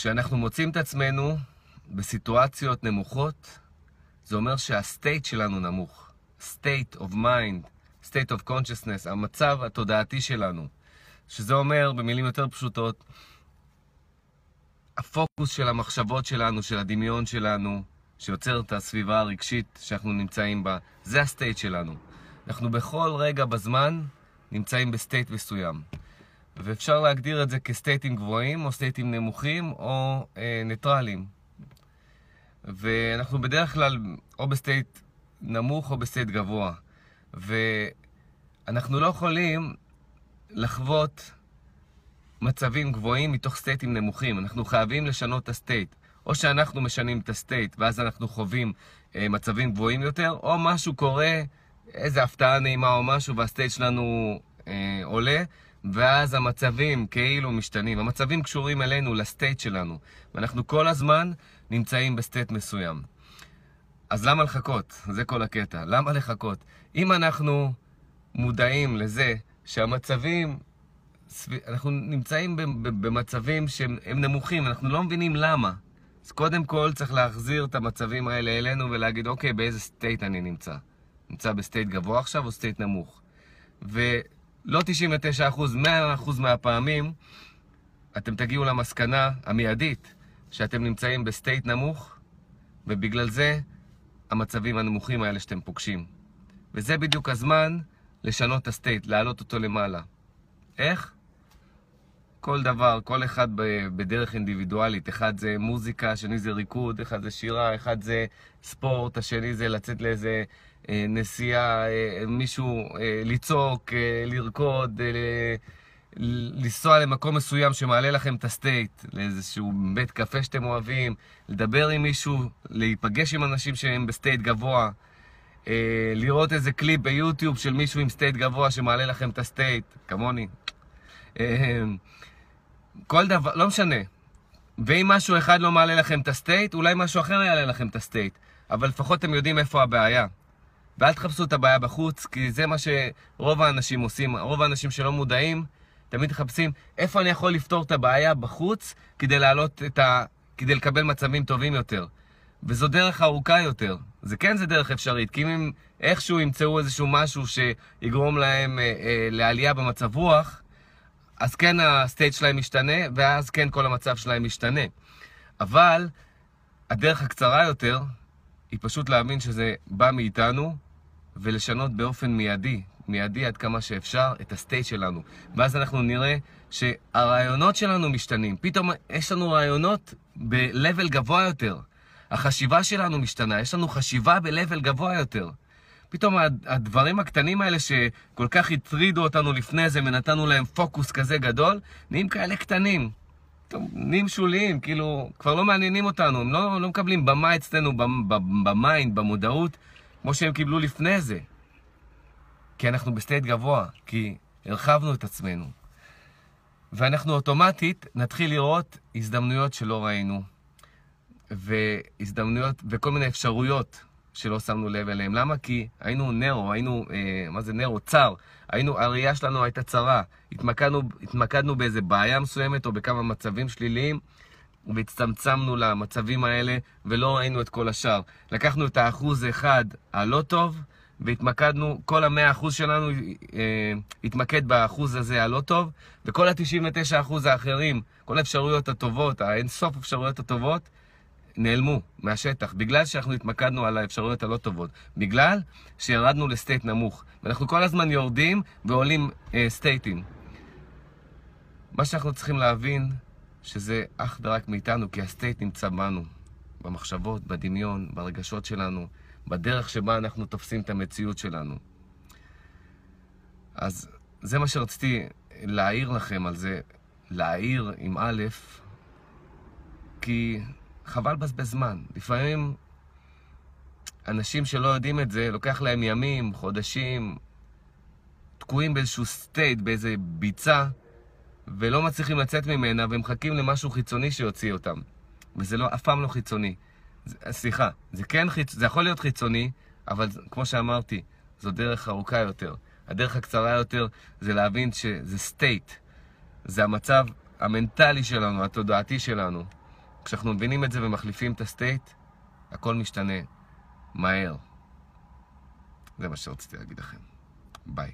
כשאנחנו מוצאים את עצמנו בסיטואציות נמוכות, זה אומר שה state שלנו נמוך. state of mind, state of consciousness, המצב התודעתי שלנו. שזה אומר, במילים יותר פשוטות, הפוקוס של המחשבות שלנו, של הדמיון שלנו, שיוצר את הסביבה הרגשית שאנחנו נמצאים בה, זה ה state שלנו. אנחנו בכל רגע בזמן נמצאים ב state מסוים. ואפשר להגדיר את זה כסטייטים גבוהים, או סטייטים נמוכים, או אה, ניטרליים. ואנחנו בדרך כלל או ב state נמוך או ב state גבוה. ואנחנו לא יכולים לחוות מצבים גבוהים מתוך סטייטים נמוכים. אנחנו חייבים לשנות את ה state. או שאנחנו משנים את ה state, ואז אנחנו חווים אה, מצבים גבוהים יותר, או משהו קורה, איזה הפתעה נעימה או משהו, וה state שלנו אה, עולה, ואז המצבים כאילו משתנים. המצבים קשורים אלינו, ל state שלנו, ואנחנו כל הזמן נמצאים ב state מסוים. אז למה לחכות? זה כל הקטע. למה לחכות? אם אנחנו מודעים לזה שהמצבים, אנחנו נמצאים במצבים שהם נמוכים, אנחנו לא מבינים למה. אז קודם כל צריך להחזיר את המצבים האלה אלינו ולהגיד, אוקיי, באיזה state אני נמצא? נמצא ב state גבוה עכשיו או state נמוך? ולא 99%, 100% מהפעמים אתם תגיעו למסקנה המיידית שאתם נמצאים ב state נמוך, ובגלל זה המצבים הנמוכים האלה שאתם פוגשים. וזה בדיוק הזמן לשנות את ה state, להעלות אותו למעלה. איך? כל דבר, כל אחד בדרך אינדיבידואלית. אחד זה מוזיקה, השני זה ריקוד, אחד זה שירה, אחד זה ספורט, השני זה לצאת לאיזה אה, נסיעה, אה, מישהו אה, לצעוק, לרקוד, לנסוע למקום מסוים שמעלה לכם את ה state, לאיזשהו בית קפה שאתם אוהבים, לדבר עם מישהו, להיפגש עם אנשים שהם ב state גבוה, אה, לראות איזה קליפ ביוטיוב של מישהו עם state גבוה שמעלה לכם את ה state, כמוני. אה, כל דבר, לא משנה. ואם משהו אחד לא מעלה לכם את ה state, אולי משהו אחר יעלה לכם את ה state. אבל לפחות אתם יודעים איפה הבעיה. ואל תחפשו את הבעיה בחוץ, כי זה מה שרוב האנשים עושים. רוב האנשים שלא מודעים, תמיד מחפשים איפה אני יכול לפתור את הבעיה בחוץ כדי להעלות את ה... כדי לקבל מצבים טובים יותר. וזו דרך ארוכה יותר. זה כן, זה דרך אפשרית, כי אם הם איכשהו ימצאו איזשהו משהו שיגרום להם אה, אה, לעלייה במצב רוח, אז כן ה state שלהם משתנה, ואז כן כל המצב שלהם משתנה. אבל הדרך הקצרה יותר היא פשוט להאמין שזה בא מאיתנו, ולשנות באופן מיידי, מיידי עד כמה שאפשר, את ה state שלנו. ואז אנחנו נראה שהרעיונות שלנו משתנים. פתאום יש לנו רעיונות ב-level גבוה יותר. החשיבה שלנו משתנה, יש לנו חשיבה ב-level גבוה יותר. פתאום הדברים הקטנים האלה שכל כך הטרידו אותנו לפני זה ונתנו להם פוקוס כזה גדול, נהיים כאלה קטנים. נהיים שוליים, כאילו, כבר לא מעניינים אותנו, הם לא, לא מקבלים במה אצלנו, ב mind, במודעות, כמו שהם קיבלו לפני זה. כי אנחנו ב state גבוה, כי הרחבנו את עצמנו. ואנחנו אוטומטית נתחיל לראות הזדמנויות שלא ראינו, והזדמנויות וכל מיני אפשרויות שלא שמנו לב אליהם. למה? כי היינו נרו, היינו, אה, מה זה נרו? צר. היינו, הראייה שלנו הייתה צרה. התמקדנו, התמקדנו באיזה בעיה מסוימת או בכמה מצבים שליליים, והצטמצמנו למצבים האלה, ולא ראינו את כל השאר. לקחנו את האחוז האחד הלא טוב, והתמקדנו, כל המאה אחוז שלנו אה, התמקד באחוז הזה הלא טוב, וכל ה-99 אחוז האחרים, כל האפשרויות הטובות, האינסוף אפשרויות הטובות, נעלמו מהשטח, בגלל שאנחנו התמקדנו על האפשרויות הלא טובות, בגלל שירדנו לסטייט נמוך, ואנחנו כל הזמן יורדים ועולים אה, סטייטים. מה שאנחנו צריכים להבין, שזה אך ורק מאיתנו, כי הסטייט נמצא בנו, במחשבות, בדמיון, ברגשות שלנו, בדרך שבה אנחנו תופסים את המציאות שלנו. אז זה מה שרציתי להעיר לכם על זה, להעיר עם א', כי חבל לבזבז זמן. לפעמים אנשים שלא יודעים את זה, לוקח להם ימים, חודשים, תקועים באיזשהו סטייט, באיזה ביצה, ולא מצליחים לצאת ממנה, ומחכים למשהו חיצוני שיוציא אותם. וזה לא, אף פעם לא חיצוני. סליחה, זה כן חיצוני, זה יכול להיות חיצוני, אבל כמו שאמרתי, זו דרך ארוכה יותר. הדרך הקצרה יותר זה להבין שזה state. זה המצב המנטלי שלנו, התודעתי שלנו. כשאנחנו מבינים את זה ומחליפים את ה state, הכל משתנה מהר. זה מה שרציתי להגיד לכם. ביי.